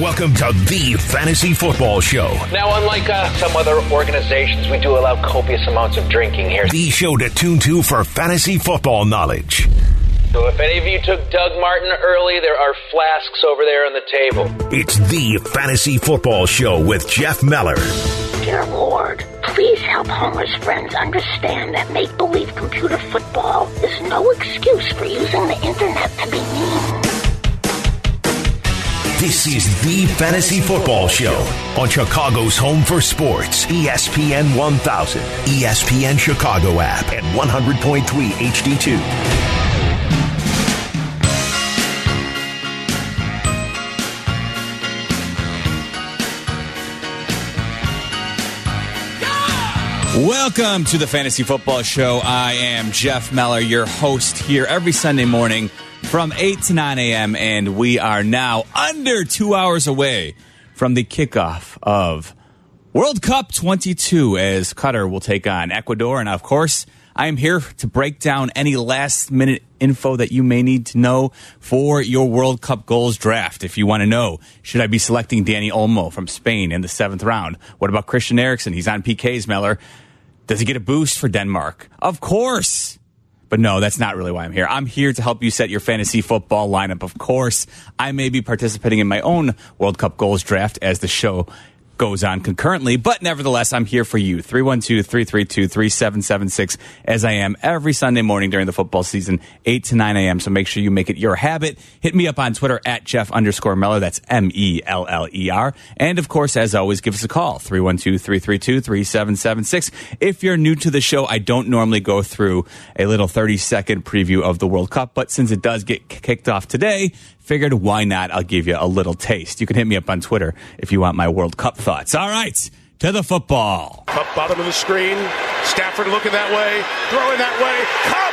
Welcome to the Fantasy Football Show. Now, unlike uh, some other organizations, we do allow copious amounts of drinking here. The show to tune to for fantasy football knowledge. So, if any of you took Doug Martin early, there are flasks over there on the table. It's the Fantasy Football Show with Jeff Meller. Dear Lord, please help Homer's friends understand that make believe computer football is no excuse for using the internet to be mean. This is the Fantasy Football Show on Chicago's home for sports, ESPN 1000, ESPN Chicago app, and 100.3 HD2. Welcome to the Fantasy Football Show. I am Jeff Meller, your host here every Sunday morning from 8 to 9 a.m. And we are now under two hours away from the kickoff of World Cup 22 as Qatar will take on Ecuador. And of course, I am here to break down any last minute info that you may need to know for your World Cup goals draft. If you want to know, should I be selecting Dani Olmo from Spain in the seventh round? What about Christian Eriksen? He's on PK's, Meller. Does he get a boost for Denmark? Of course. But no, that's not really why I'm here. I'm here to help you set your fantasy football lineup. Of course, I may be participating in my own World Cup goals draft as the show goes on concurrently, but nevertheless, I'm here for you. 312 332 3776, as I am every Sunday morning during the football season, 8 to 9 a.m. So make sure you make it your habit. Hit me up on Twitter at Jeff underscore Meller. That's M E L L E R. And of course, as always, give us a call 312 332 3776. If you're new to the show, I don't normally go through a little 30 second preview of the World Cup, but since it does get kicked off today, figured why not? I'll give you a little taste. You can hit me up on Twitter if you want my World Cup thoughts. All right, to the football. Kupp bottom of the screen. Stafford looking that way, throwing that way. Kupp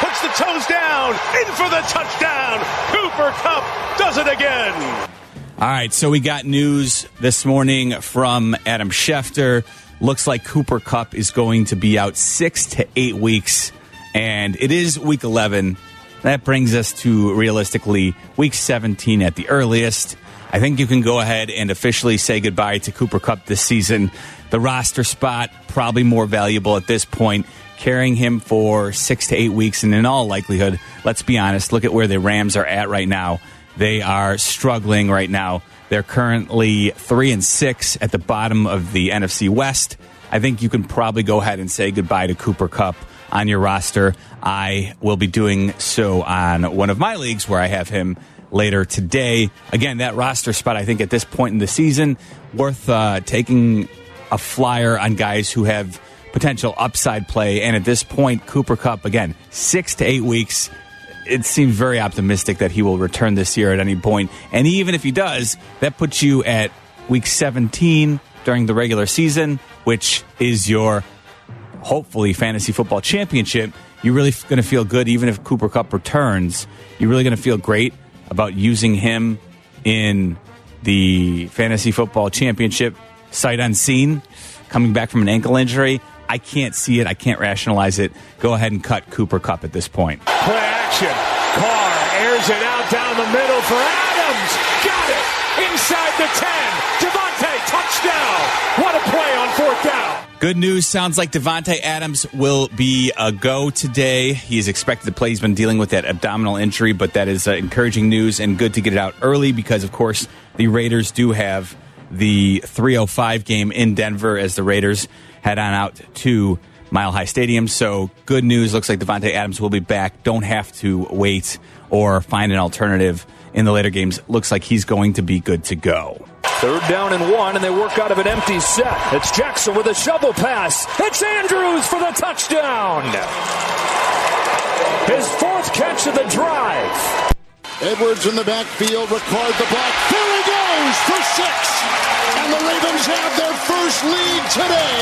puts the toes down, in for the touchdown. Cooper Kupp does it again. All right, so we got news this morning from Adam Schefter. Looks like Cooper Kupp is going to be out six to eight weeks, and it is week 11. That brings us to realistically week 17 at the earliest. I think you can go ahead and officially say goodbye to Cooper Kupp this season. The roster spot probably more valuable at this point. Carrying him for six to eight weeks, and in all likelihood, let's be honest, look at where the Rams are at right now. They are struggling right now. They're currently three and six at the bottom of the NFC West. I think you can probably go ahead and say goodbye to Cooper Kupp on your roster. I will be doing so on one of my leagues where I have him later today. Again, that roster spot, I think at this point in the season, worth uh, taking a flyer on guys who have potential upside play. And at this point, Cooper Kupp, again, six to eight weeks. It seems very optimistic that he will return this year at any point. And even if he does, that puts you at week 17 during the regular season, which is your hopefully fantasy football championship, you're really going to feel good even if Cooper Kupp returns. You're really going to feel great about using him in the fantasy football championship sight unseen, coming back from an ankle injury. I can't see it. I can't rationalize it. Go ahead and cut Cooper Kupp at this point. Play action. Carr airs it out down the middle for Adams. Got it. Inside the 10. Davante, touchdown. What a play on fourth down. Good news. Sounds like Davante Adams will be a go today. He is expected to play. He's been dealing with that abdominal injury, but that is uh, encouraging news and good to get it out early because, of course, the Raiders do have the 305 game in Denver as the Raiders head on out to Mile High Stadium. So good news. Looks like Davante Adams will be back. Don't have to wait or find an alternative in the later games. Looks like he's going to be good to go. Third down and one, and they work out of an empty set. It's Jackson with a shovel pass. It's Andrews for the touchdown. His fourth catch of the drive. Edwards in the backfield, Ricard the block. There he goes for six. And the Ravens have their first lead today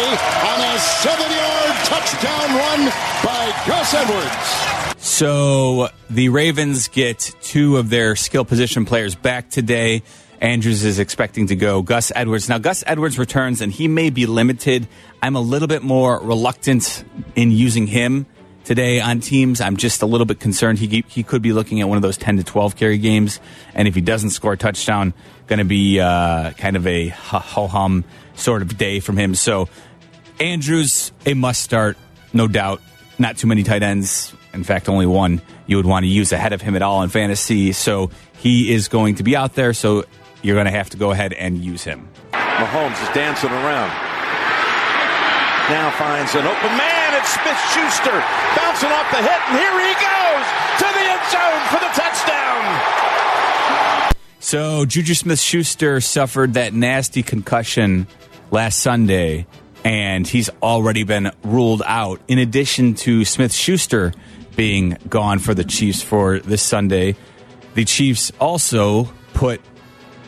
on a seven-yard touchdown run by Gus Edwards. So the Ravens get two of their skill position players back today. Andrews is expecting to go. Gus Edwards. Now, Gus Edwards returns and he may be limited. I'm a little bit more reluctant in using him today on teams. I'm just a little bit concerned. He he could be looking at one of those 10 to 12 carry games, and if he doesn't score a touchdown, going to be uh, kind of a ho hum sort of day from him. So Andrews a must start, no doubt. Not too many tight ends. In fact, only one you would want to use ahead of him at all in fantasy. So he is going to be out there. So you're going to have to go ahead and use him. Mahomes is dancing around. Now finds an open man. It's Smith Schuster bouncing off the hit, and here he goes to the end zone for the touchdown. So Juju Smith Schuster suffered that nasty concussion last Sunday, and he's already been ruled out. In addition to Smith Schuster being gone for the Chiefs for this Sunday, the Chiefs also put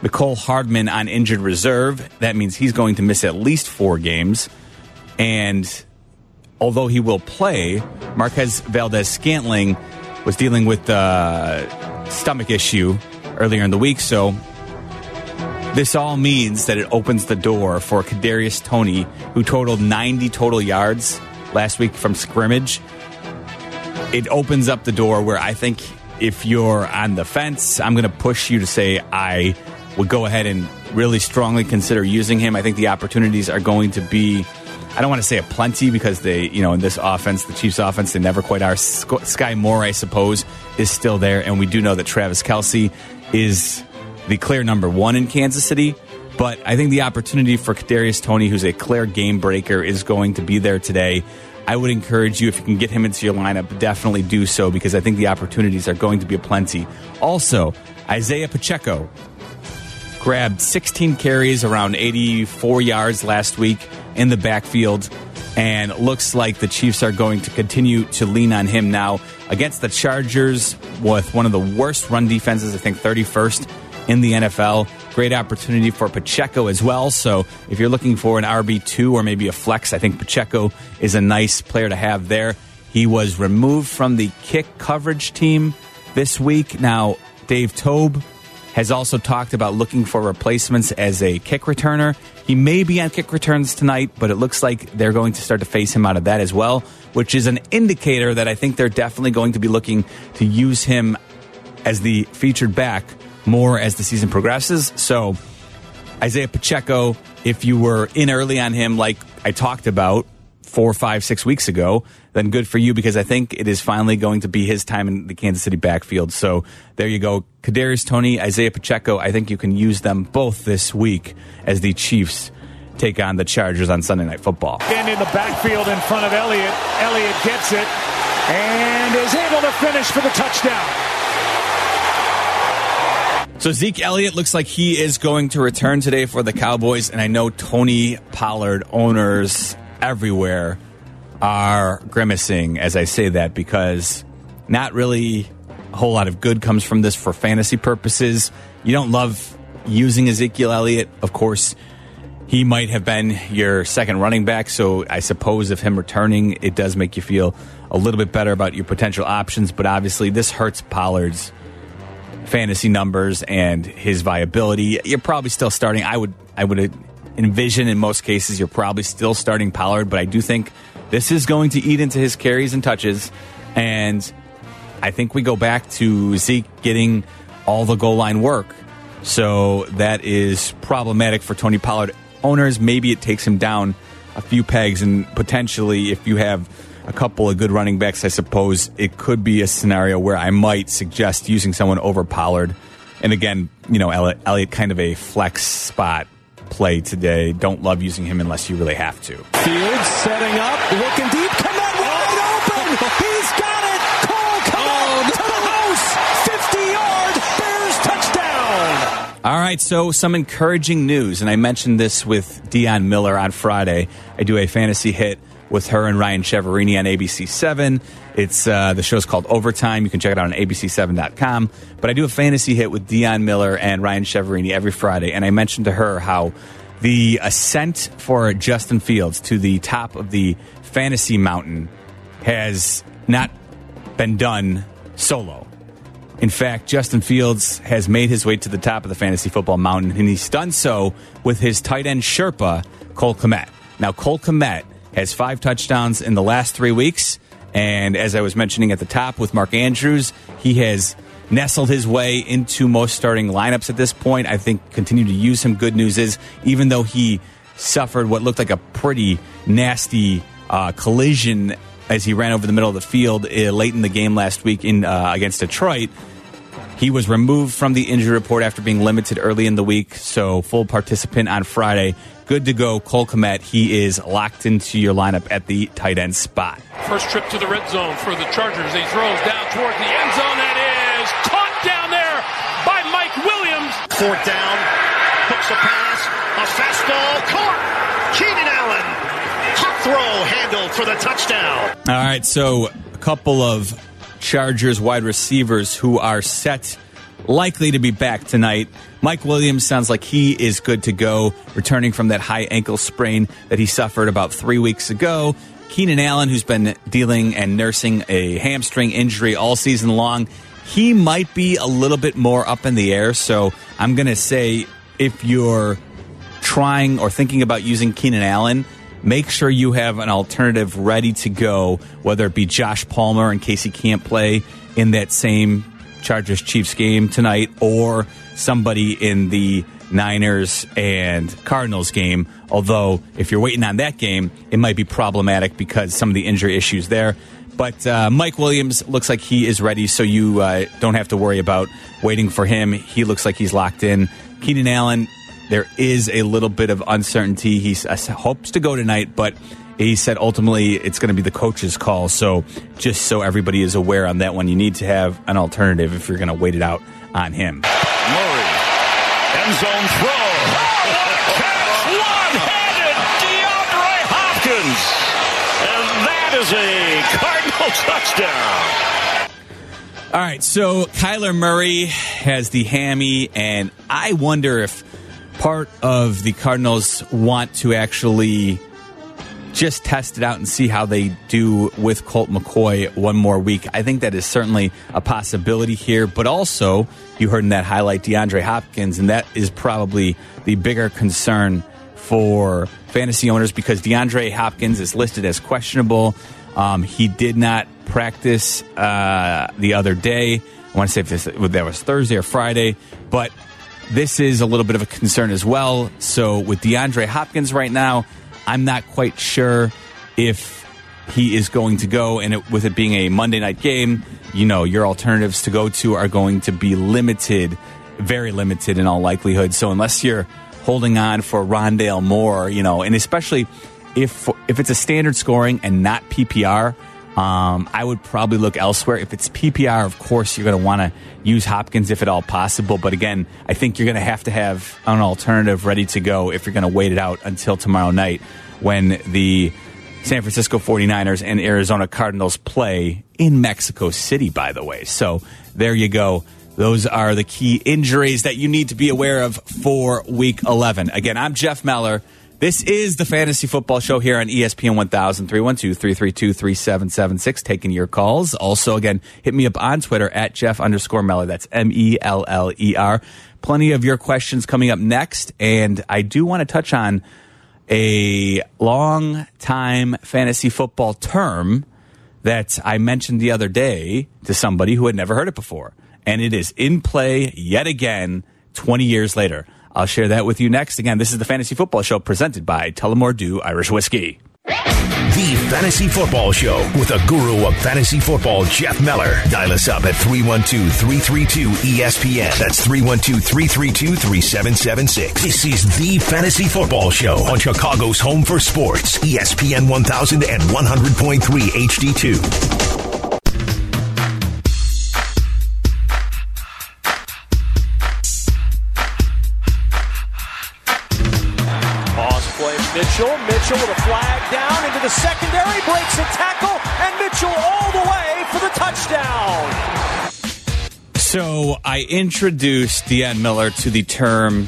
Mecole Hardman on injured reserve. That means he's going to miss at least four games. And although he will play, Marquez Valdes-Scantling was dealing with a stomach issue earlier in the week. So this all means that it opens the door for Kadarius Toney, who totaled 90 total yards last week from scrimmage. It opens up the door where I think if you're on the fence, I'm going to push you to say I would go ahead and really strongly consider using him. I think the opportunities are going to be. I don't want to say a plenty because they, you know, in this offense, the Chiefs' offense, they never quite are. Sky Moore, I suppose, is still there, and we do know that Travis Kelce is the clear number one in Kansas City. But I think the opportunity for Kadarius Toney, who's a clear game breaker, is going to be there today. I would encourage you if you can get him into your lineup, definitely do so because I think the opportunities are going to be a plenty. Also, Isaiah Pacheco grabbed 16 carries around 84 yards last week in the backfield and looks like the Chiefs are going to continue to lean on him now against the Chargers with one of the worst run defenses, I think 31st in the NFL. Great opportunity for Pacheco as well. So if you're looking for an RB2 or maybe a flex, I think Pacheco is a nice player to have there. He was removed from the kick coverage team this week. Now, Dave Toub has also talked about looking for replacements as a kick returner. He may be on kick returns tonight, but it looks like they're going to start to phase him out of that as well, which is an indicator that I think they're definitely going to be looking to use him as the featured back more as the season progresses. So, Isaiah Pacheco, if you were in early on him, like I talked about, four, five, six weeks ago, then good for you because I think it is finally going to be his time in the Kansas City backfield. So there you go. Kadarius Toney, Isaiah Pacheco, I think you can use them both this week as the Chiefs take on the Chargers on Sunday Night Football. And in the backfield in front of Elliott. Elliott gets it and is able to finish for the touchdown. So Zeke Elliott looks like he is going to return today for the Cowboys, and I know Tony Pollard owners everywhere are grimacing as I say that because not really a whole lot of good comes from this for fantasy purposes. You don't love using Ezekiel Elliott, of course. He might have been your second running back, so I suppose if him returning, it does make you feel a little bit better about your potential options. But obviously, this hurts Pollard's fantasy numbers and his viability. You're probably still starting. I would, I would envision in most cases you're probably still starting Pollard, but I do think this is going to eat into his carries and touches. And I think we go back to Zeke getting all the goal line work. So that is problematic for Tony Pollard owners. Maybe it takes him down a few pegs, and potentially, if you have a couple of good running backs, I suppose it could be a scenario where I might suggest using someone over Pollard. And again, you know, Elliott kind of a flex spot play today. Don't love using him unless you really have to. Fields setting up, looking deep, Kmet wide open. He's got it. Cole Kmet oh, to the house. 50 yard Bears touchdown. All right, so some encouraging news, and I mentioned this with Dionne Miller on Friday. I do a fantasy hit with her and Ryan Chiaverini on ABC 7. It's uh, the show's called Overtime. You can check it out on abc7.com. But I do a fantasy hit with Dionne Miller and Ryan Chiaverini every Friday, and I mentioned to her how the ascent for Justin Fields to the top of the fantasy mountain has not been done solo. In fact, Justin Fields has made his way to the top of the fantasy football mountain, and he's done so with his tight end Sherpa, Cole Kmet. Now, Cole Kmet has five touchdowns in the last three weeks And as I was mentioning at the top with Mark Andrews, he has nestled his way into most starting lineups at this point. I think continue to use him. Good news is, even though he suffered what looked like a pretty nasty uh, collision as he ran over the middle of the field uh, late in the game last week in uh, against Detroit. He was removed from the injury report after being limited early in the week, so full participant on Friday. Good to go, Cole Kmet. He is locked into your lineup at the tight end spot. First trip to the red zone for the Chargers. He throws down toward the end zone. That is caught down there by Mike Williams. Fourth down, hooks a pass, a fastball caught. Keenan Allen, hot throw handled for the touchdown. All right, so a couple of Chargers wide receivers who are set likely to be back tonight. Mike Williams sounds like he is good to go, returning from that high ankle sprain that he suffered about three weeks ago. Keenan Allen, who's been dealing and nursing a hamstring injury all season long, he might be a little bit more up in the air. So I'm going to say if you're trying or thinking about using Keenan Allen, make sure you have an alternative ready to go, whether it be Josh Palmer in case he can't play in that same Chargers Chiefs game tonight, or somebody in the Niners and Cardinals game. Although, if you're waiting on that game, it might be problematic because some of the injury issues there. But uh, Mike Williams looks like he is ready, so you uh, don't have to worry about waiting for him. He looks like he's locked in. Keenan Allen, there is a little bit of uncertainty. He uh, hopes to go tonight, but he said ultimately it's going to be the coach's call. So just so everybody is aware on that one, you need to have an alternative if you're going to wait it out on him. Murray, end zone throw. Catch one-handed DeAndre Hopkins. And that is a Cardinal touchdown. All right, so Kyler Murray has the hammy, and I wonder if part of the Cardinals want to actually just test it out and see how they do with Colt McCoy one more week. I think that is certainly a possibility here, but also you heard in that highlight DeAndre Hopkins, and that is probably the bigger concern for fantasy owners because DeAndre Hopkins is listed as questionable. Um, he did not practice uh, the other day. I want to say if this, that was Thursday or Friday, but this is a little bit of a concern as well. So with DeAndre Hopkins right now, I'm not quite sure if he is going to go. And it, with it being a Monday night game, you know, your alternatives to go to are going to be limited, very limited in all likelihood. So unless you're holding on for Rondale Moore, you know, and especially if if it's a standard scoring and not PPR, um, I would probably look elsewhere. If it's PPR, of course, you're going to want to use Hopkins if at all possible. But again, I think you're going to have to have an alternative ready to go if you're going to wait it out until tomorrow night when the San Francisco 49ers and Arizona Cardinals play in Mexico City, by the way. So there you go. Those are the key injuries that you need to be aware of for week 11. Again, I'm Jeff Meller. This is the Fantasy Football Show here on ESPN 1000 312 332 3776. Taking your calls. Also, again, hit me up on Twitter at Jeff underscore Meller. That's M E L L E R. Plenty of your questions coming up next. And I do want to touch on a long time fantasy football term that I mentioned the other day to somebody who had never heard it before. And it is in play yet again 20 years later. I'll share that with you next. Again, this is the Fantasy Football Show presented by Tullamore Dew Irish Whiskey. The Fantasy Football Show with a guru of fantasy football, Jeff Meller. Dial us up at 312 332 ESPN. That's 312 332 3776. This is the Fantasy Football Show on Chicago's home for sports, ESPN 1000 and 100.3 HD2. Mitchell. Mitchell with a flag down into the secondary. Breaks a tackle. And Mitchell all the way for the touchdown. So I introduced Dionne Miller to the term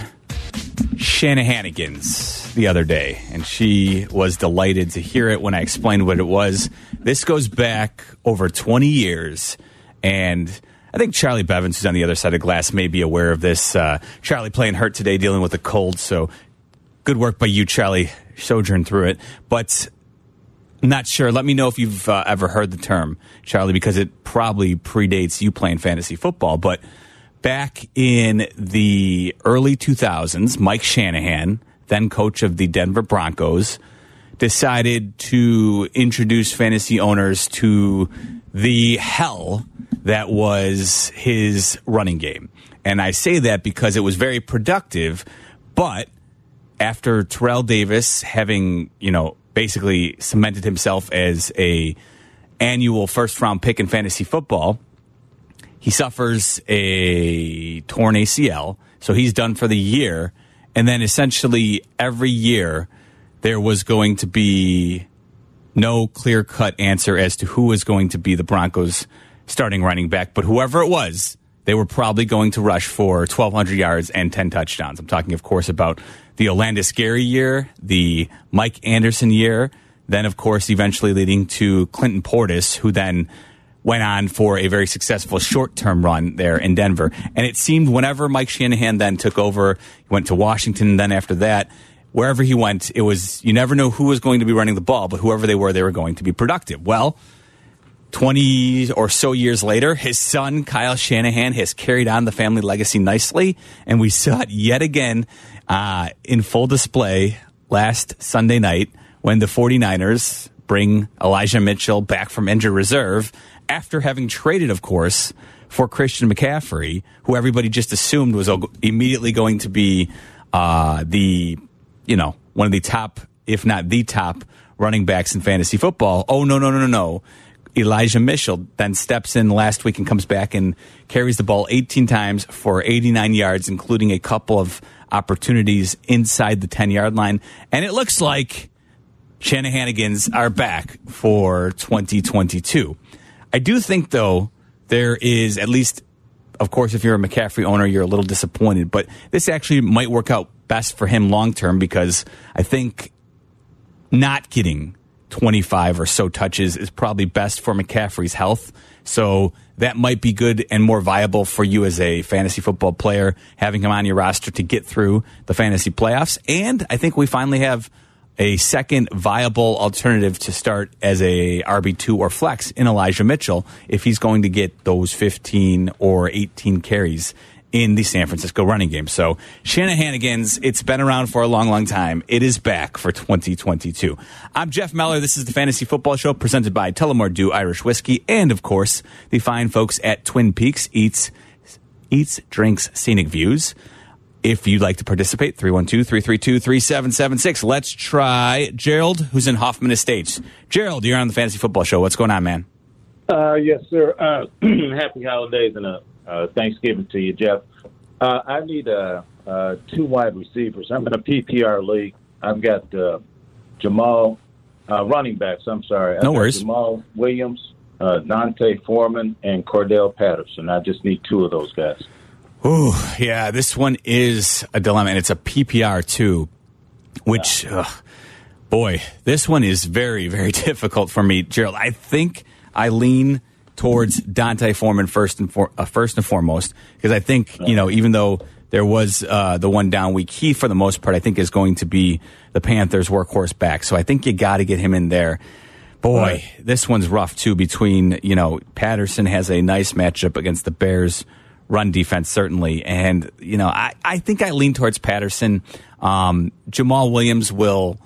Shanahanigans the other day, and she was delighted to hear it when I explained what it was. This goes back over 20 years, and I think Charlie Bevins, who's on the other side of glass, may be aware of this. Uh, Charlie playing hurt today, dealing with a cold, so good work by you, Charlie. Sojourn through it. But Not sure. Let me know if you've uh, ever heard the term, Charlie, because it probably predates you playing fantasy football. But back in the early 2000s, Mike Shanahan, then coach of the Denver Broncos, decided to introduce fantasy owners to the hell that was his running game. And I say that because it was very productive, but after Terrell Davis having, you know, basically cemented himself as a annual first round pick in fantasy football, he suffers a torn ACL, so he's done for the year. And then essentially every year there was going to be no clear cut answer as to who was going to be the Broncos starting running back, but whoever it was, they were probably going to rush for 1,200 yards and 10 touchdowns. I'm talking, of course, about the Olandis Gary year, the Mike Anderson year, then, of course, eventually leading to Clinton Portis, who then went on for a very successful short term run there in Denver. And it seemed whenever Mike Shanahan then took over, he went to Washington, then after that, wherever he went, it was you never know who was going to be running the ball, but whoever they were, they were going to be productive. Well, 20 or so years later, his son, Kyle Shanahan, has carried on the family legacy nicely. And we saw it yet again uh, in full display last Sunday night when the 49ers bring Elijah Mitchell back from injured reserve after having traded, of course, for Christian McCaffrey, who everybody just assumed was immediately going to be uh, the, you know, one of the top, if not the top, running backs in fantasy football. Oh, no, no, no, no, no. Elijah Mitchell then steps in last week and comes back and carries the ball 18 times for 89 yards, including a couple of opportunities inside the 10 yard line. And it looks like Shanahanigans are back for 2022. I do think, though, there is at least, of course, if you're a McCaffrey owner, you're a little disappointed, but this actually might work out best for him long term because I think not getting 25 or so touches is probably best for McCaffrey's health. So that might be good and more viable for you as a fantasy football player, having him on your roster to get through the fantasy playoffs. And I think we finally have a second viable alternative to start as a RB2 or flex in Elijah Mitchell if he's going to get those 15 or 18 carries in the San Francisco running game. So Shanahanigans, it's been around for a long, long time. It is back for 2022. I'm Jeff Meller. This is the Fantasy Football Show presented by Tullamore Dew Irish Whiskey and, of course, the fine folks at Twin Peaks Eats, Eats, Drinks, Scenic Views. If you'd like to participate, 312-332-3776. Let's try Gerald, who's in Hoffman Estates. Gerald, you're on the Fantasy Football Show. What's going on, man? Uh, yes, sir. Uh, happy holidays and a uh, Thanksgiving to you, Jeff. Uh, I need uh, uh, two wide receivers. I'm in a PPR league. I've got uh, Jamal uh, running backs. I'm sorry. I've no worries. Jamal Williams, uh, D'Onta Foreman, and Cordarrelle Patterson. I just need two of those guys. Ooh, yeah, this one is a dilemma, and it's a PPR too, which, ugh, boy, this one is very, very difficult for me, Gerald. I think I lean towards D'Onta Foreman first and for, uh, first and foremost because I think you know even though there was uh, the one down week, he for the most part I think is going to be the Panthers' workhorse back. So I think you got to get him in there. Boy, right. this one's rough too. Between you know Patterson has a nice matchup against the Bears run defense certainly, and you know I I think I lean towards Patterson. Um, Jamal Williams will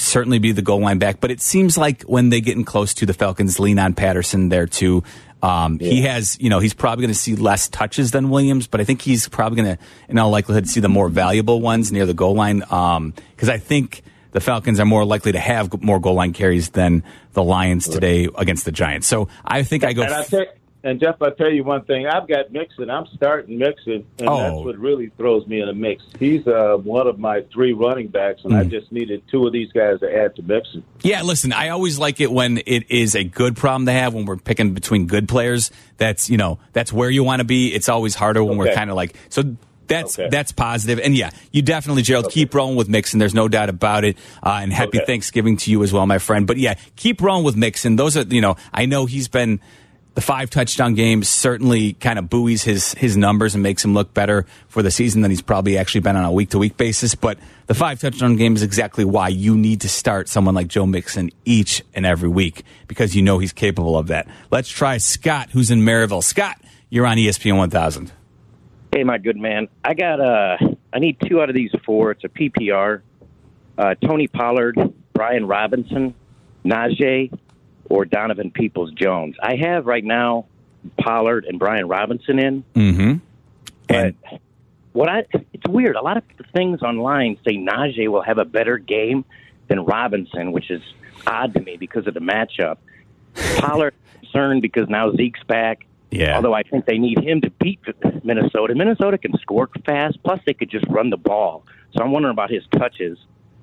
certainly be the goal line back. But it seems like when they get in close to the Falcons, lean on Patterson there too. Um, yeah. He has, you know, he's probably going to see less touches than Williams, but I think he's probably going to, in all likelihood, see the more valuable ones near the goal line. Because um, I think the Falcons are more likely to have more goal line carries than the Lions today against the Giants. So I think I go. And I think, and Jeff, I tell you one thing. I've got Mixon. I'm starting Mixon, and oh. that's what really throws me in a mix. He's uh, one of my three running backs, and mm. I just needed two of these guys to add to Mixon. Yeah, listen, I always like it when it is a good problem to have when we're picking between good players. That's you know that's where you want to be. It's always harder when okay. we're kind of like so. That's okay. that's positive. and yeah, you definitely, Gerald, okay. keep rolling with Mixon. There's no doubt about it. Uh, and happy Thanksgiving to you as well, my friend. But yeah, keep rolling with Mixon. Those are you know, I know he's been the five touchdown games certainly kind of buoys his his numbers and makes him look better for the season than he's probably actually been on a week to week basis. But the five touchdown game is exactly why you need to start someone like Joe Mixon each and every week because you know he's capable of that. Let's try Scott, who's in Maryville. Scott, you're on ESPN 1000. Hey, my good man. I got uh I need two out of these four. It's a PPR. Uh, Tony Pollard, Brian Robinson, Najee, or Donovan Peoples Jones. I have right now Pollard and Brian Robinson in. Mm-hmm. But what I it's weird. A lot of things online say Najee will have a better game than Robinson, which is odd to me because of the matchup. Pollard concerned because now Zeke's back. Yeah. Although I think they need him to beat Minnesota. Minnesota can score fast. Plus, they could just run the ball. So I'm wondering about his touches.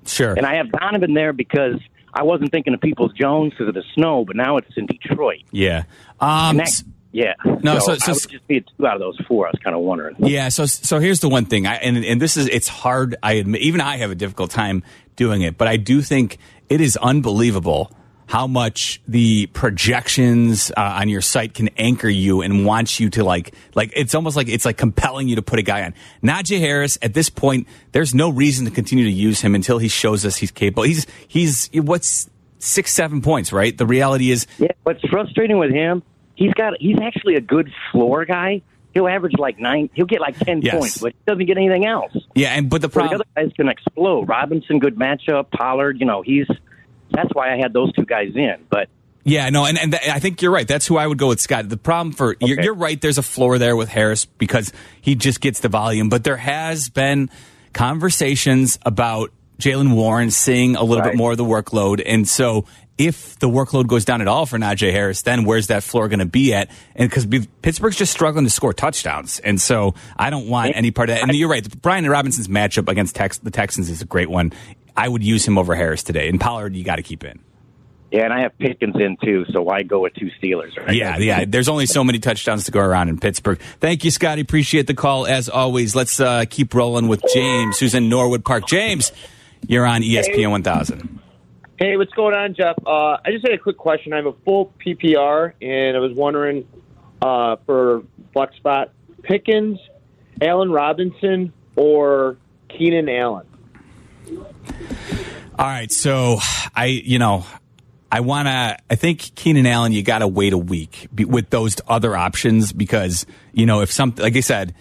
Sure. And I have Donovan there because I wasn't thinking of Peoples Jones because of the snow, but now it's in Detroit. Yeah. Um, that- yeah. No, so, so- so- I would just be two out of those four. I was kind of wondering. Yeah, so so here's the one thing, I, and and this is it's hard. I admit, even I have a difficult time doing it, but I do think it is unbelievable how much the projections uh, on your site can anchor you and want you to like like it's almost like it's like compelling you to put a guy on. Najee Harris at this point, there's no reason to continue to use him until he shows us he's capable. He's he's what's six seven points, right? The reality is Yeah, what's frustrating with him, he's got he's actually a good floor guy. He'll average like nine. He'll get like ten Yes. points, but he doesn't get anything else. yeah, and but the So the other guys can explode. Robinson, good matchup. Pollard, you know, he's that's why I had those two guys in. But Yeah, no, and, and th- I think you're right. That's who I would go with, Scott. The problem for you're, you're right. There's a floor there with Harris because he just gets the volume, but there has been conversations about Jaylen Warren seeing a little bit more of the workload, and so if the workload goes down at all for Najee Harris, then where's that floor going to be at? And because Pittsburgh's just struggling to score touchdowns, and so I don't want any part of that. And you're right. Brian Robinson's matchup against Tex- the Texans is a great one. I would use him over Harris today, and Pollard you got to keep in. yeah, and I have Pickens in too, so why go with two Steelers? Right? Yeah, yeah. There's only so many touchdowns to go around in Pittsburgh. Thank you, Scotty. Appreciate the call as always. Let's uh, keep rolling with James, who's in Norwood Park. James, you're on ESPN 1000. Hey, what's going on, Jeff? Uh, I just had a quick question. I have a full PPR, and I was wondering uh, for flex spot Pickens, Allen Robinson, or Keenan Allen. All right, so I, you know, I want to. I think Keenan Allen, you got to wait a week with those other options because you know if something, like I said,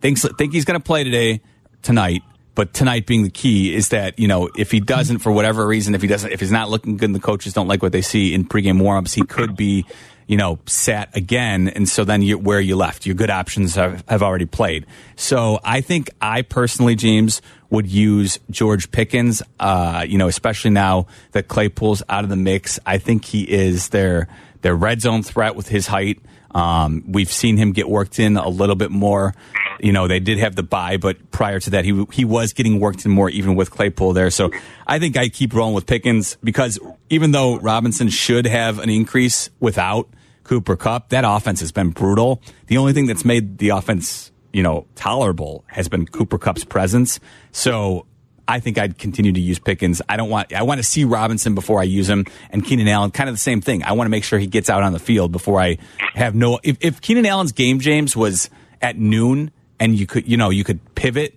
thinks think he's going to play today, tonight. But tonight being the key is that you know if he doesn't for whatever reason, if he doesn't, if he's not looking good, and the coaches don't like what they see in pregame warmups, he could be, you know, sat again, and so then you where you left, your good options have, have already played. So I think I personally, James, would use George Pickens. Uh, you know, especially now that Claypool's out of the mix, I think he is their their red zone threat with his height. Um, we've seen him get worked in a little bit more. You know, they did have the bye, but prior to that, he he was getting worked in more, even with Claypool there. So I think I keep rolling with Pickens because even though Robinson should have an increase without Cooper Kupp, that offense has been brutal. The only thing that's made the offense, you know, tolerable has been Cooper Kupp's presence. So I think I'd continue to use Pickens. I don't want. I want to see Robinson before I use him, and Keenan Allen, kind of the same thing. I want to make sure he gets out on the field before I have no. If, if Keenan Allen's game, James, was at noon, and you could, you know, you could pivot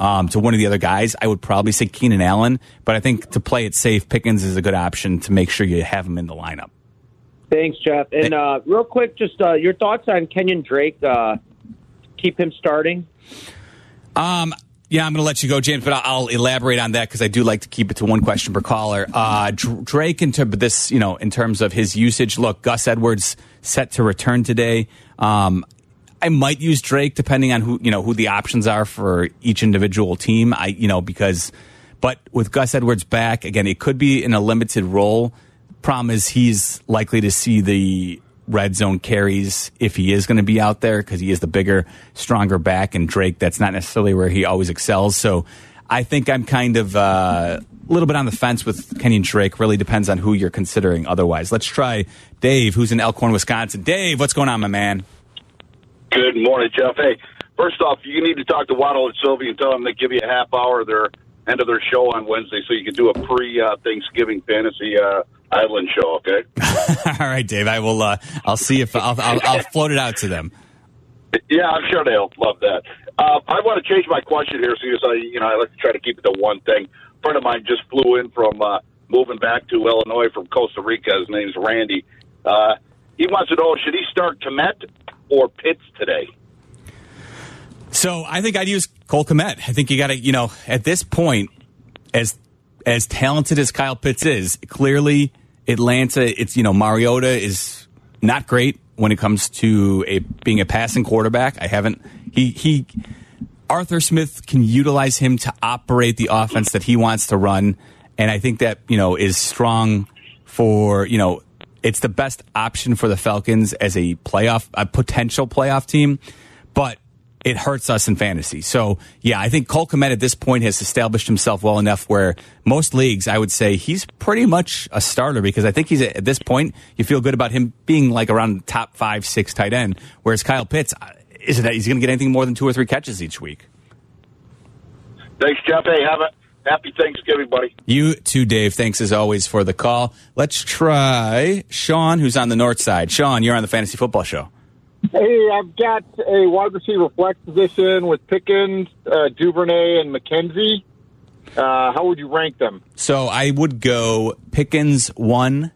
um, to one of the other guys, I would probably say Keenan Allen. But I think to play it safe, Pickens is a good option to make sure you have him in the lineup. Thanks, Jeff. And uh, real quick, just uh, your thoughts on Kenyon Drake. Uh, keep him starting. Um, yeah, I'm going to let you go, James, but I'll, elaborate on that because I do like to keep it to one question per caller. Uh, Drake, in terms of this, you know, in terms of his usage, look, Gus Edwards set to return today. Um, I might use Drake depending on who you know who the options are for each individual team. I you know because, but with Gus Edwards back again, it could be in a limited role. Problem is he's likely to see the red zone carries if he is going to be out there because he is the bigger, stronger back, and Drake that's not necessarily where he always excels. So I think I'm kind of uh, a little bit on the fence with Kenyon Drake. Really depends on who you're considering. Otherwise, let's try Dave, who's in Elkhorn, Wisconsin. Dave, what's going on, my man? Good morning, Jeff. Hey, first off, you need to talk to Waddle and Silvy and tell them they give you a half hour of their end of their show on Wednesday so you can do a pre uh, Thanksgiving fantasy uh, Island show. Okay. All right, Dave. I will. Uh, I'll see if I'll, I'll, I'll float it out to them. Yeah, I'm sure they'll love that. Uh, I want to change my question here, because I, you know, I like to try to keep it to one thing. A friend of mine just flew in from uh, moving back to Illinois from Costa Rica. His name's Randy. Uh, he wants to know should he start Kmet or Pitts today? So I think I'd use Cole Kmet. I think you got to, you know, at this point, as as talented as Kyle Pitts is, clearly Atlanta, it's you know Mariota is not great when it comes to a being a passing quarterback. I haven't he he Arthur Smith can utilize him to operate the offense that he wants to run, and I think that you know is strong for you know it's the best option for the Falcons as a playoff a potential playoff team, but it hurts us in fantasy. So yeah, I think Cole Kmet at this point has established himself well enough where most leagues, I would say he's pretty much a starter because I think he's at this point, you feel good about him being like around top five, six tight end. Whereas Kyle Pitts, is it that he's going to get anything more than two or three catches each week? Thanks, Jeff. Hey, have a happy Thanksgiving, buddy. You too, Dave. Thanks as always for the call. Let's try Sean, who's on the north side. Sean, you're on the Fantasy Football Show. Hey, I've got a wide receiver flex position with Pickens, uh, Duvernay, and McKenzie. Uh, how would you rank them? So I would go Pickens one,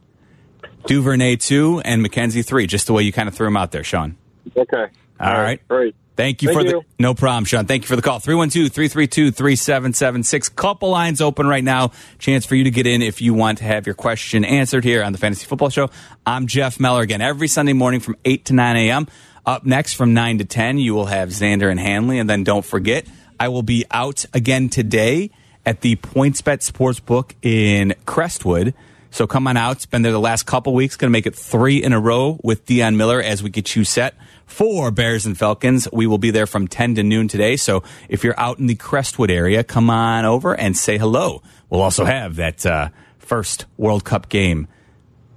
Duvernay two, and McKenzie three, just the way you kind of threw them out there, Sean. Okay. All right. Great. Thank you Thank for you. the no problem, Sean. Thank you for the call. 312-332-3776. Couple lines open right now. Chance for you to get in if you want to have your question answered here on the Fantasy Football Show. I'm Jeff Meller again every Sunday morning from 8 to 9 a.m. Up next from 9 to 10, you will have Xander and Hanley. And then don't forget, I will be out again today at the PointsBet Sportsbook in Crestwood. So come on out. It's been there the last couple weeks. Going to make it three in a row with Dionne Miller as we get you set for Bears and Falcons. We will be there from 10 to noon today. So if you're out in the Crestwood area, come on over and say hello. We'll also have that uh, first World Cup game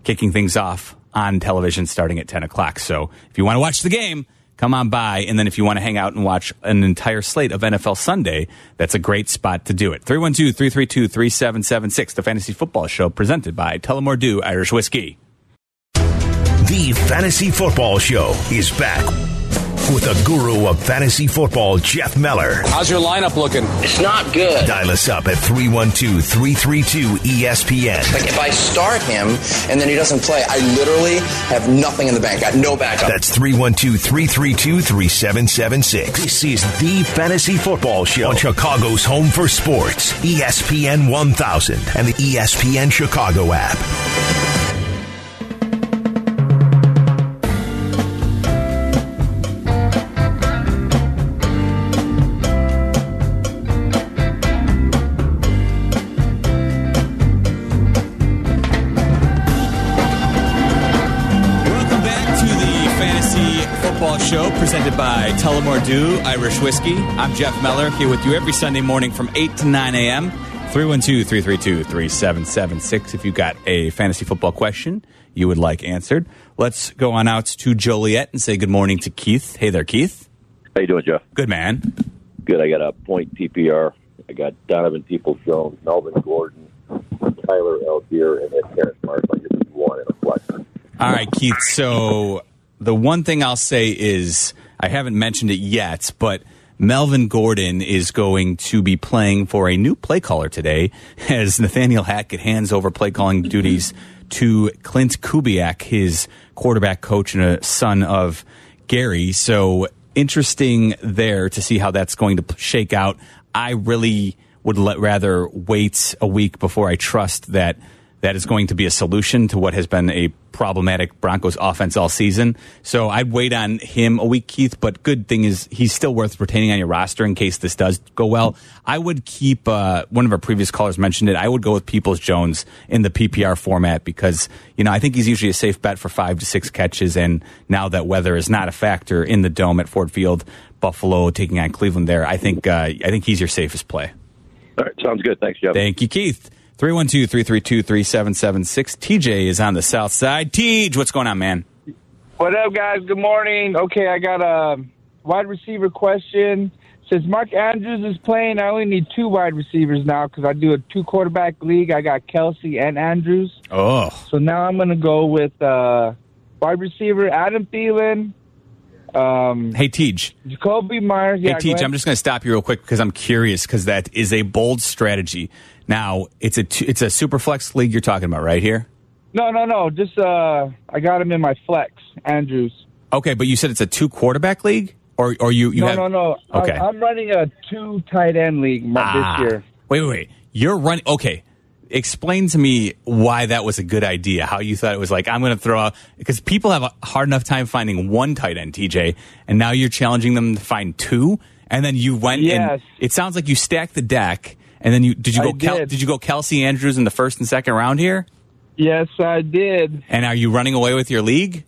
kicking things off on television starting at 10 o'clock. So if you want to watch the game, come on by. And then if you want to hang out and watch an entire slate of NFL Sunday, that's a great spot to do it. 312 332 3776, the Fantasy Football Show presented by Tullamore Dew Irish Whiskey. The Fantasy Football Show is back with the guru of fantasy football, Jeff Meller. How's your lineup looking? It's not good. Dial us up at 312 332 ESPN. Like if I start him and then he doesn't play, I literally have nothing in the bank. I got no backup. That's 312 332 3776. This is the Fantasy Football Show on Chicago's home for sports, ESPN 1000 and the ESPN Chicago app. Football Show presented by Tullamore Dew Irish Whiskey. I'm Jeff Meller here with you every Sunday morning from 8 to 9 a.m. 312 332 3776. If you've got a fantasy football question you would like answered, let's go on out to Joliet and say good morning to Keith. Hey there, Keith. How you doing, Jeff? Good man. Good. I got a point PPR. I got Donovan Peoples Jones, Melvin Gordon, Tyler Allgeier, and then Terrace Marshall. I just one in a flex. All right, Keith. So the one thing I'll say is I haven't mentioned it yet, but Melvin Gordon is going to be playing for a new play caller today as Nathaniel Hackett hands over play calling duties to Clint Kubiak, his quarterback coach and a son of Gary. So interesting there to see how that's going to shake out. I really would let, rather wait a week before I trust that that is going to be a solution to what has been a problematic Broncos offense all season. So I'd wait on him a week, Keith. But good thing is he's still worth retaining on your roster in case this does go well. I would keep uh, one of our previous callers mentioned it. I would go with Peoples Jones in the PPR format because you know I think he's usually a safe bet for five to six catches. And now that weather is not a factor in the dome at Ford Field, Buffalo taking on Cleveland there, I think uh, I think he's your safest play. All right, sounds good. Thanks, Jeff. Thank you, Keith. 312 332 3776. TJ is on the south side. TJ, what's going on, man? What up, guys? Good morning. Okay, I got a wide receiver question. since Mark Andrews is playing, I only need two wide receivers now because I do a two quarterback league. I got Kelce and Andrews. Oh. So now I'm going to go with uh, wide receiver Adam Thielen. Um, Hey, Tej. Jakobi Meyers. Yeah, hey, Tej. I'm just going to stop you real quick because I'm curious because that is a bold strategy. Now, it's a it's a super flex league you're talking about right here. No, no, no. Just uh, I got him in my flex, Andrews. Okay, but you said it's a two quarterback league, or or you you no, have no, no. Okay. I, I'm running a two tight end league Ah. this year. Wait, wait, wait. You're running. Okay. Explain to me why that was a good idea. How you thought it was like, I'm going to throw out, because people have a hard enough time finding one tight end, TJ, and now you're challenging them to find two. And then you went Yes. and it sounds like you stacked the deck. And then you, did you go, Kel, did. you go Kelce Andrews in the first and second round here? Yes, I did. And are you running away with your league?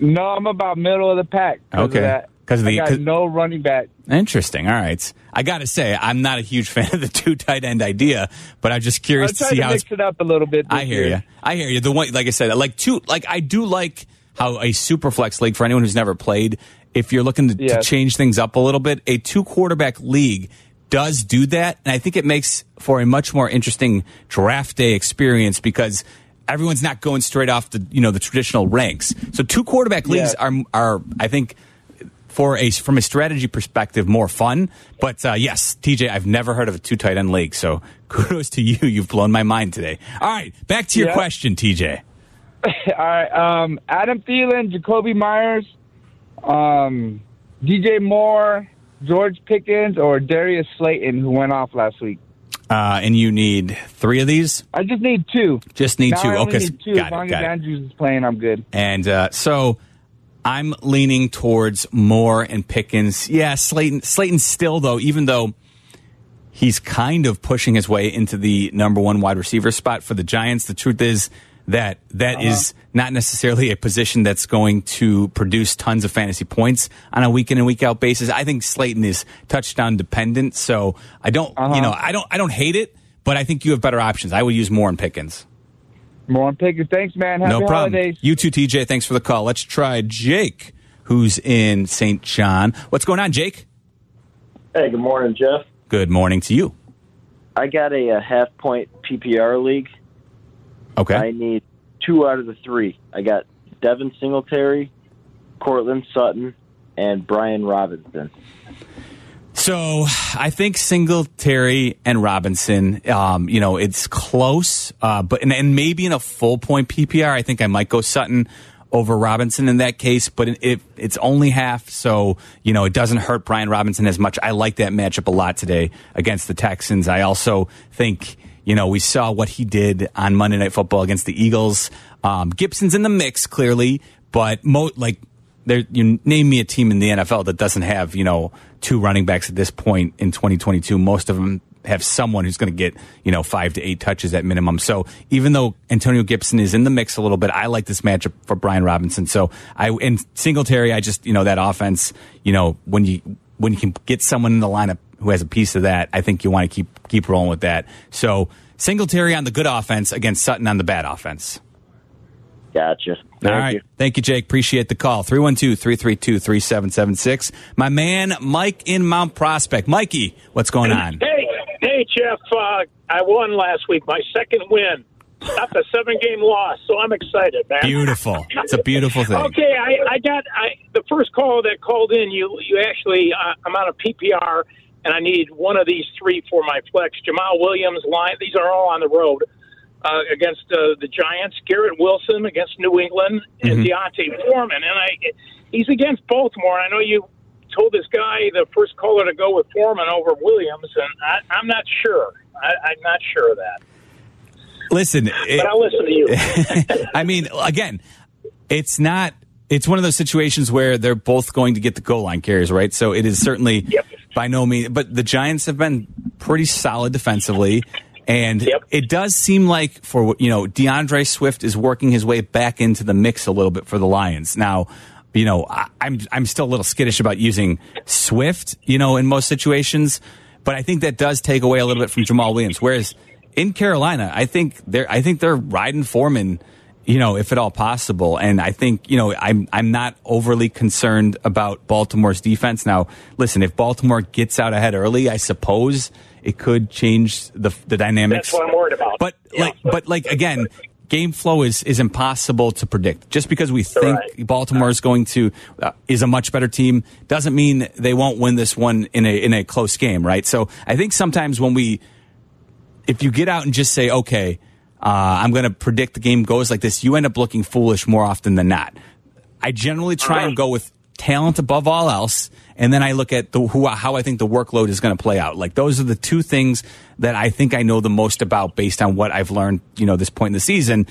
No, I'm about middle of the pack. Okay. That. 'Cause of the- I no running back. Interesting. All right. I got to say, I'm not a huge fan of the two tight end idea, but I'm just curious to see to how it's mix it up a little bit. I hear year. you. I hear you. The one, like I said, like two, like I do like how a super flex league for anyone who's never played. If you're looking to, to change things up a little bit, a two quarterback league does do that, and I think it makes for a much more interesting draft day experience because everyone's not going straight off the you know the traditional ranks. So two quarterback leagues are are I think for a from a strategy perspective more fun. But uh, yes, TJ, I've never heard of a two tight end league. So kudos to you. You've blown my mind today. All right, back to your Yeah. question, TJ. All right. Um, Adam Thielen, Jakobi Meyers, um, DJ Moore, George Pickens, or Darius Slayton, who went off last week. Uh, and you need three of these. I just need two. Just need Now two. Okay, need two. got as it, long got as it. Andrews is playing, I'm good. And uh, so I'm leaning towards Moore and Pickens. Yeah, Slayton. Slayton still though, even though he's kind of pushing his way into the number one wide receiver spot for the Giants. The truth is that that is Uh-huh. not necessarily a position that's going to produce tons of fantasy points on a week in and week out basis. I think Slayton is touchdown dependent, so I don't, Uh-huh. you know, I don't, I don't hate it, but I think you have better options. I would use Moore and Pickens. More on Pickens. Thanks, man. Happy no problem. holidays. You too, TJ. Thanks for the call. Let's try Jake, who's in St. John. What's going on, Jake? Hey, good morning, Jeff. Good morning to you. I got a, uh half point PPR league. Okay. I need two out of the three. I got Devin Singletary, Courtland Sutton, and Brian Robinson. So I think Singletary and Robinson, um, you know, it's close, uh, but and, and maybe in a full point PPR, I think I might go Sutton over Robinson in that case. But it, it, it's only half, so you know it doesn't hurt Brian Robinson as much. I like that matchup a lot today against the Texans. I also think you know we saw what he did on Monday Night Football against the Eagles. Um, Gibson's in the mix clearly, but mo- like there you name me a team in the NFL that doesn't have you know two running backs at this point in 2022 most of them have someone who's going to get you know five to eight touches at minimum. So even though Antonio Gibson is in the mix a little bit I like this matchup for Brian Robinson. So I in Singletary I just you know that offense you know when you when you can get someone in the lineup who has a piece of that I think you want to keep keep rolling with that. So Singletary on the good offense against Sutton on the bad offense Gotcha. all right. Thank you, Jake. Appreciate the call. 312 332 3776. My man, Mike in Mount Prospect. Mikey, what's going on? Hey, hey, Jeff. Uh, I won last week, my second win. Not the seven game loss, so I'm excited, man. Beautiful. It's a beautiful thing. Okay, I, I got I, the first call that called in. You you actually uh, I'm on a PPR, and I need one of these three for my flex. Jamaal Williams, line. These are all on the road uh, against uh, the Giants. Garrett Wilson against New England, and Mm-hmm. D'Onta Foreman. And I he's against Baltimore. I know you told this guy the first caller to go with Foreman over Williams, and I, I'm not sure. I, I'm not sure of that. Listen, But I'll listen to you. I mean, again, it's not. It's one of those situations where they're both going to get the goal line carries, right? So it is certainly by no means. But the Giants have been pretty solid defensively, and it does seem like for you know D'Andre Swift is working his way back into the mix a little bit for the Lions now. You know, I, I'm I'm still a little skittish about using Swift, you know, in most situations, but I think that does take away a little bit from Jamaal Williams. Whereas in Carolina, I think they're I think they're riding Foreman you know, if at all possible. And I think, you know, I'm I'm not overly concerned about Baltimore's defense. Now, listen, if Baltimore gets out ahead early, I suppose it could change the the dynamics. That's what I'm worried about. But like, but like again, game flow is is impossible to predict. Just because we think Baltimore is going to uh, is a much better team doesn't mean they won't win this one in a in a close game, right? So I think sometimes when we, if you get out and just say, okay, uh, I'm going to predict the game goes like this, you end up looking foolish more often than not. I generally try and go with talent above all else, and then I look at the, who, how I think the workload is going to play out. Like those are the two things that I think I know the most about based on what I've learned. You know, this point in the season.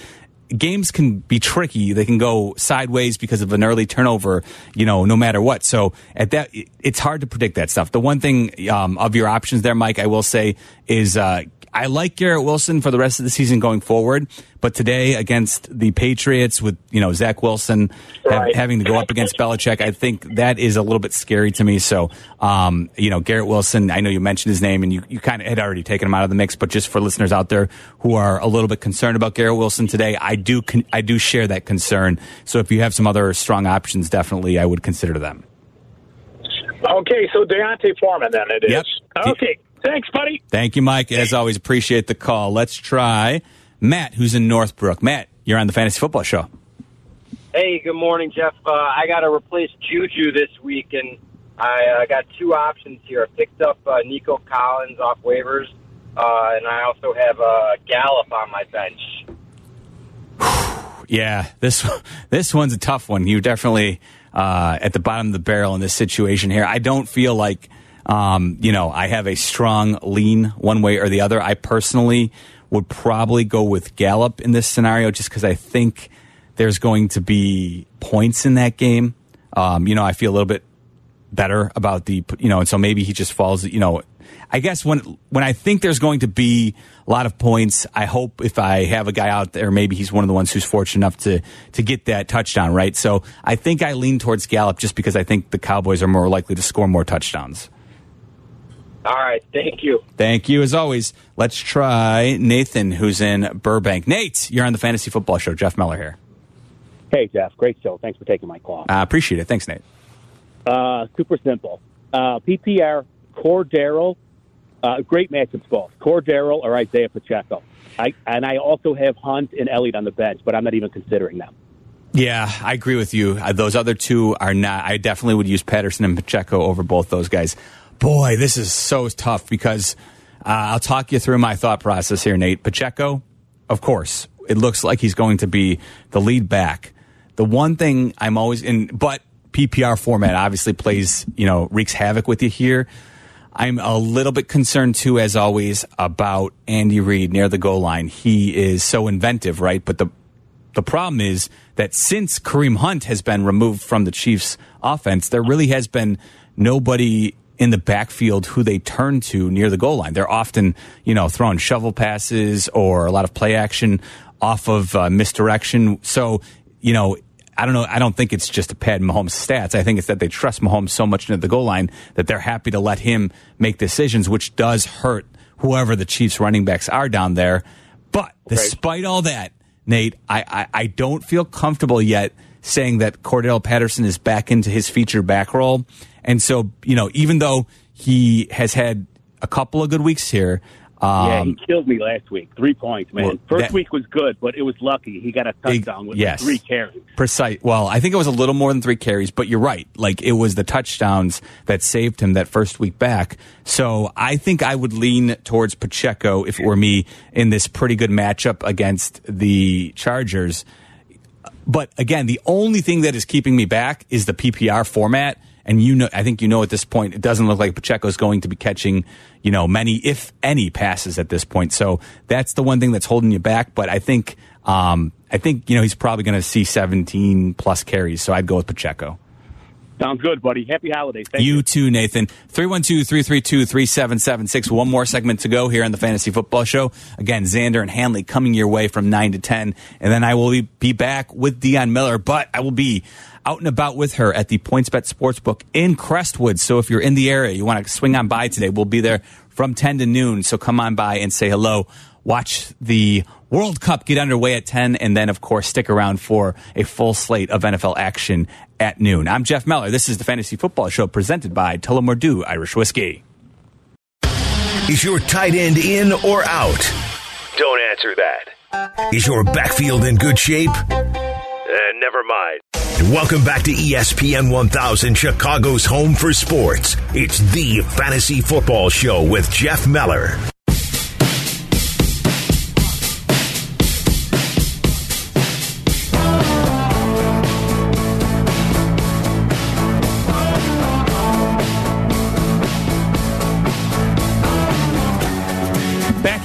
Games can be tricky. They can go sideways because of an early turnover, you know, no matter what. So at that, it's hard to predict that stuff. The one thing um, of your options there, Mike, I will say is uh, I like Garrett Wilson for the rest of the season going forward, but today against the Patriots with you know Zach Wilson have, having to go up against Belichick, I think that is a little bit scary to me. So um, you know Garrett Wilson, I know you mentioned his name and you, you kind of had already taken him out of the mix, but just for listeners out there who are a little bit concerned about Garrett Wilson today, I do con- I do share that concern. So if you have some other strong options, definitely I would consider them. Okay, so D'Onta Foreman then it is. Yep. Okay, thanks, buddy. Thank you, Mike. As always, appreciate the call. Let's try Matt, who's in Northbrook. Matt, you're on the Fantasy Football Show. Hey, good morning, Jeff. Uh, I got to replace Juju this week, and I uh, got two options here. I picked up uh, Nico Collins off waivers, uh, and I also have uh, Gallup on my bench. Yeah, this this one's a tough one. You definitely uh, at the bottom of the barrel in this situation here. I don't feel like um, you know I have a strong lean one way or the other. I personally would probably go with Gallup in this scenario, just because I think there's going to be points in that game. Um, you know, I feel a little bit better about the you know, and so maybe he just falls. You know, I guess when when I think there's going to be a lot of points, I hope if I have a guy out there, maybe he's one of the ones who's fortunate enough to to get that touchdown, right? So I think I lean towards Gallup just because I think the Cowboys are more likely to score more touchdowns. All right, thank you. Thank you as always. Let's try Nathan, who's in Burbank. Nate, you're on the Fantasy Football Show. Jeff Meller here. Hey, Jeff. Great show. Thanks for taking my call. I appreciate it. Thanks, Nate. Uh, super simple. Uh, PPR, Cordero, uh, great matchups both. Cordero or Isaiah Pacheco. I, and I also have Hunt and Elliott on the bench, but I'm not even considering them. Yeah, I agree with you. Uh, those other two are not. I definitely would use Patterson and Pacheco over both those guys. Boy, this is so tough because uh, I'll talk you through my thought process here, Nate. Pacheco, of course, it looks like he's going to be the lead back. The one thing I'm always in, but PPR format obviously plays, you know, wreaks havoc with you here. I'm a little bit concerned too, as always, about Andy Reid near the goal line. He is so inventive, right? But the the problem is that since Kareem Hunt has been removed from the Chiefs' offense, there really has been nobody in the backfield who they turn to near the goal line. They're often, you know, throwing shovel passes or a lot of play action off of uh, misdirection. So, you know, I don't know. I don't think it's just a pad Mahomes' stats. I think it's that they trust Mahomes so much near the goal line that they're happy to let him make decisions, which does hurt whoever the Chiefs running backs are down there. But despite all that, Nate, I, I, I don't feel comfortable yet saying that Cordarrelle Patterson is back into his feature back role. And so, you know, even though he has had a couple of good weeks here, yeah, um, he killed me last week. Three points, man. Well, First that- week was good, but it was lucky. He got a touchdown with yes. three carries. Precise. Well, I think it was a little more than three carries, but you're right. Like it was the touchdowns that saved him that first week back. So I think I would lean towards Pacheco if it were me in this pretty good matchup against the Chargers. But again, the only thing that is keeping me back is the PPR format. And you know, I think you know at this point, it doesn't look like Pacheco is going to be catching, you know, many, if any, passes at this point. So that's the one thing that's holding you back. But I think, um, I think you know he's probably going to see 17 plus carries. So I'd go with Pacheco. Sounds good, buddy. Happy holidays. Thank you you too, Nathan. 312 332 3776. One more segment to go here on the Fantasy Football Show. Again, Xander and Hanley coming your way from 9 to 10. And then I will be- back with Dionne Miller, but I will be out and about with her at the PointsBet Sportsbook in Crestwood. So if you're in the area, you want to swing on by today, we'll be there from 10 to noon. So come on by and say hello. Watch the World Cup get underway at 10, and then, of course, stick around for a full slate of NFL action at noon. I'm Jeff Meller. This is the Fantasy Football Show presented by Tullamore Dew Irish Whiskey. Is your tight end in or out? Don't answer that. Is your backfield in good shape? Uh, never mind. And welcome back to ESPN 1000, Chicago's home for sports. It's the Fantasy Football Show with Jeff Meller.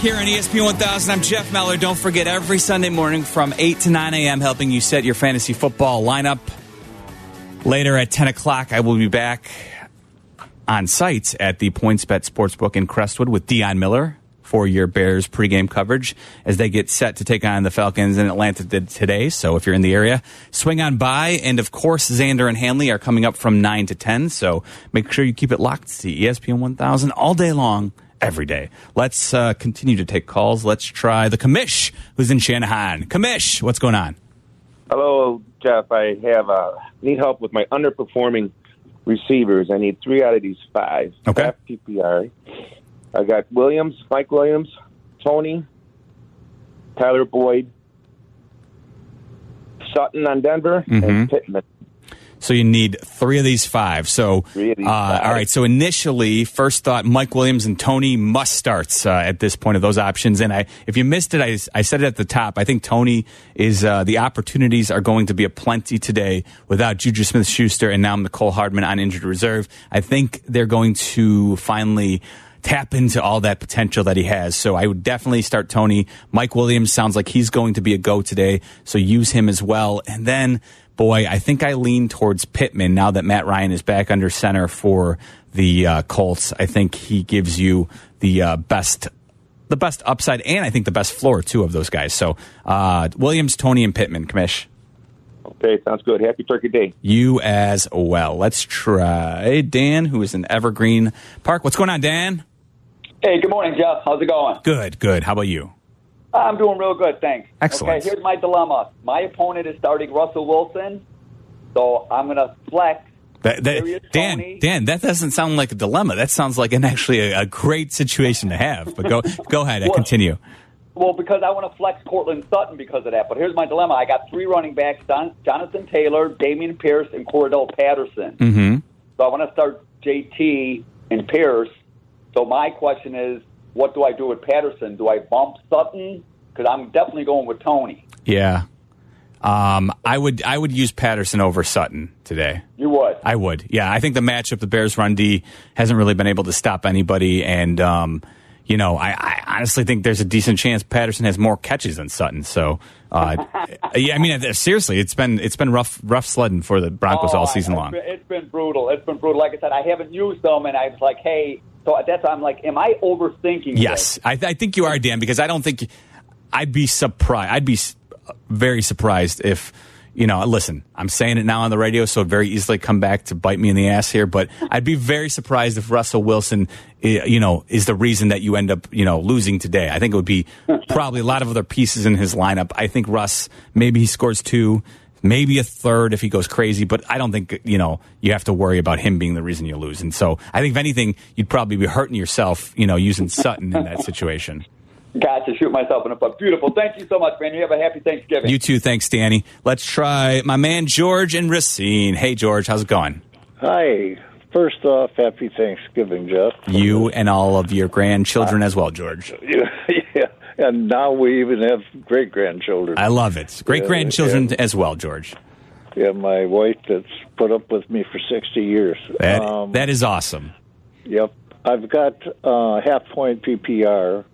Here on ESPN 1000, I'm Jeff Meller. Don't forget, every Sunday morning from 8 to 9 a.m., helping you set your fantasy football lineup. Later at 10 o'clock, I will be back on site at the PointsBet Sportsbook in Crestwood with Dionne Miller for your Bears pregame coverage as they get set to take on the Falcons in Atlanta today. So if you're in the area, swing on by. And of course, Xander and Hanley are coming up from 9 to 10. So make sure you keep it locked to ESPN 1000 all day long every day. Let's uh, continue to take calls. Let's try the commish who's in Channahon. Commish, what's going on? Hello, Jeff. I have uh, need help with my underperforming receivers. I need three out of these five. Okay. Half PPR. I got Williams, Mike Williams, Toney, Tyler Boyd, Sutton on Denver, Mhm. and Pittman. So you need three of these five. So, these uh, five. all right. So initially, first thought, Mike Williams and Toney must starts uh, at this point of those options. And I, if you missed it, I, I said it at the top. I think Toney is uh, the opportunities are going to be a plenty today without Juju Smith-Schuster and now Mecole Hardman on injured reserve. I think they're going to finally tap into all that potential that he has. So I would definitely start Toney. Mike Williams sounds like he's going to be a go today. So use him as well. And then, boy, I think I lean towards Pittman now that Matt Ryan is back under center for the uh, Colts. I think he gives you the uh, best. The best upside, and I think the best floor too of those guys. So, uh, Williams, Toney, and Pittman, Commish. Okay, sounds good. Happy Turkey Day. You as well. Let's try Dan, who is in Evergreen Park. What's going on, Dan? Hey, good morning, Jeff. How's it going? Good, good. How about you? I'm doing real good, thanks. Excellent. Okay, here's my dilemma. My opponent is starting Russell Wilson, so I'm going to flex. That, that, Dan, Tony? Dan, that doesn't sound like a dilemma. That sounds like an actually a, a great situation to have. But go, go ahead. Well- Continue. Well, because I want to flex Courtland Sutton because of that. But here's my dilemma. I got three running backs, Don, Jonathan Taylor, Dameon Pierce, and Cordarrelle Patterson. Mm-hmm. So I want to start JT and Pierce. So my question is, what do I do with Patterson? Do I bump Sutton? Because I'm definitely going with Toney. Yeah. Um, I would I would use Patterson over Sutton today. You would. I would. Yeah, I think the matchup, the Bears run D hasn't really been able to stop anybody, and um, you know, I, I honestly think there's a decent chance Patterson has more catches than Sutton. So, uh, yeah, I mean, uh, seriously, it's been it's been rough rough sledding for the Broncos Oh, all season I- long. It's been, it's been brutal. It's been brutal. Like I said, I haven't used them, and I was like, hey, so that's I'm like, am I overthinking? Yes, I, I think you are, Dan, because I don't think I'd be surprised. I'd be very surprised if you know. Listen, I'm saying it now on the radio, so it very easily come back to bite me in the ass here. But I'd be very surprised if Russell Wilson, eh, you know, is the reason that you end up, you know, losing today. I think it would be probably a lot of other pieces in his lineup. I think Russ maybe he scores two. Maybe a third if he goes crazy, but I don't think you know you have to worry about him being the reason you lose. And so I think if anything, you'd probably be hurting yourself, you know, using Sutton in that situation. Got to shoot myself in the foot. Beautiful. Thank you so much, man. You have a happy Thanksgiving. You too. Thanks, Danny. Let's try my man George and Racine. Hey, George, how's it going? Hi. First off, happy Thanksgiving, Jeff. You and all of your grandchildren as well, George. yeah, and now we even have great grandchildren. I love it. Great grandchildren as well, George. Yeah, my wife that's put up with me for sixty years. That, Um, that is awesome. Yep, I've got uh, half point PPR,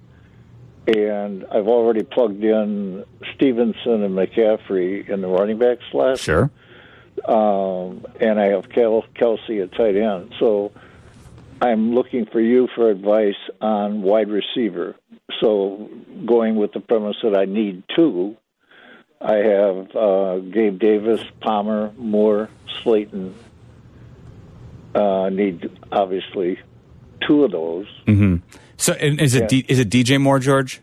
and I've already plugged in Stevenson and McCaffrey in the running back slot. Sure. Um, and I have Kel- Kelce at tight end. So I'm looking for you for advice on wide receiver. So going with the premise that I need two, I have uh, Gabe Davis, Palmer, Moore, Slayton. Uh, need obviously two of those. Mm-hmm. So and is it Yeah. D, is it DJ Moore, George?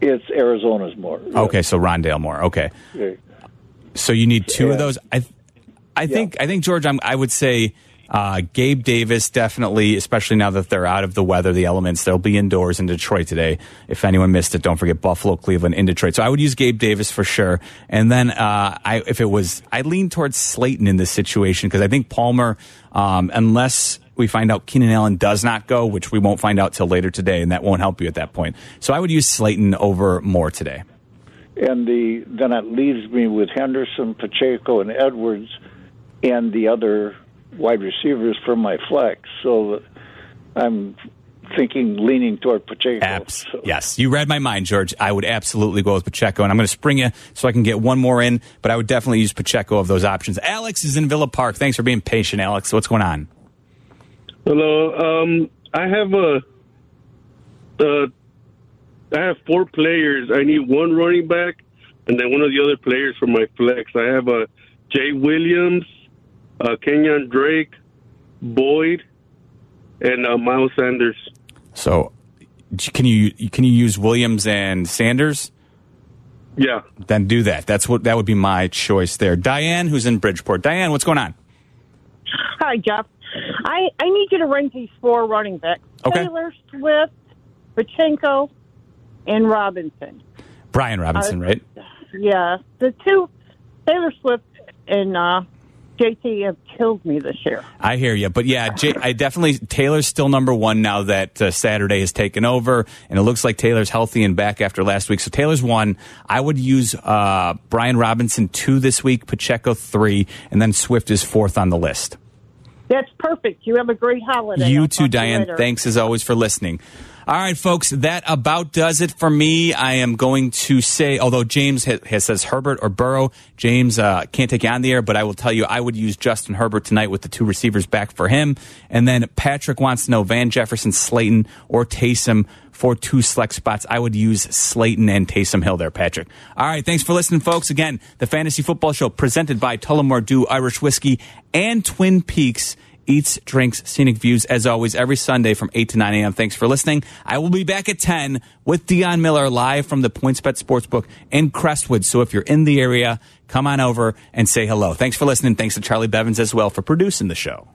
It's Arizona's more. Okay, so Rondale Moore. Okay, Yeah. so you need two of those. I I think I think George. I'm, I would say. Uh, Gabe Davis definitely, especially now that they're out of the weather, the elements. They'll be indoors in Detroit today. If anyone missed it, don't forget Buffalo, Cleveland, in Detroit. So I would use Gabe Davis for sure. And then uh, I, if it was, I lean towards Slayton in this situation because I think Palmer, um, unless we find out Keenan Allen does not go, which we won't find out till later today, and that won't help you at that point. So I would use Slayton over Moore today. And the then it leaves me with Henderson, Pacheco, and Edwards, and the other wide receivers for my flex. So I'm thinking leaning toward Pacheco. Abs. Yes, you read my mind, George. I would absolutely go with Pacheco, and I'm going to spring you so I can get one more in. But I would definitely use Pacheco of those options. Alex is in Villa Park. Thanks for being patient, Alex. What's going on? Hello. Um, I have a. Uh, I have four players. I need one running back, and then one of the other players for my flex. I have a Jay Williams, uh, Kenyon Drake, Boyd, and uh, Miles Sanders. So, can you can you use Williams and Sanders? Yeah. Then do that. That's what that would be my choice there. Diane, who's in Bridgeport. Diane, what's going on? Hi, Jeff. I, I need you to rank these four running backs Okay. Taylor, Swift, Pachenko, and Robinson. Brian Robinson, Uh, right? Yeah. The two, Taylor Swift and uh, JT, have killed me this year. I hear you, but yeah, Jay, I definitely Taylor's still number one now that uh, Saturday has taken over, and it looks like Taylor's healthy and back after last week. So Taylor's one. I would use uh, Brian Robinson two this week, Pacheco three, and then Swift is fourth on the list. That's perfect. You have a great holiday. You I'll too, Diane. later. Thanks as always for listening. All right, folks, that about does it for me. I am going to say, although James has, says Herbert or Burrow, James uh, can't take you on the air, but I will tell you, I would use Justin Herbert tonight with the two receivers back for him. And then Patrick wants to know Van Jefferson, Slayton, or Taysom for two select spots. I would use Slayton and Taysom Hill there, Patrick. All right, thanks for listening, folks. Again, the Fantasy Football Show presented by Tullamore Dew Irish Whiskey and Twin Peaks eats, drinks, scenic views, as always, every Sunday from 8 to 9 a.m. Thanks for listening. I will be back at 10 with Dionne Miller live from the PointsBet Sportsbook in Crestwood. So if you're in the area, come on over and say hello. Thanks for listening. Thanks to Charlie Bevins as well for producing the show.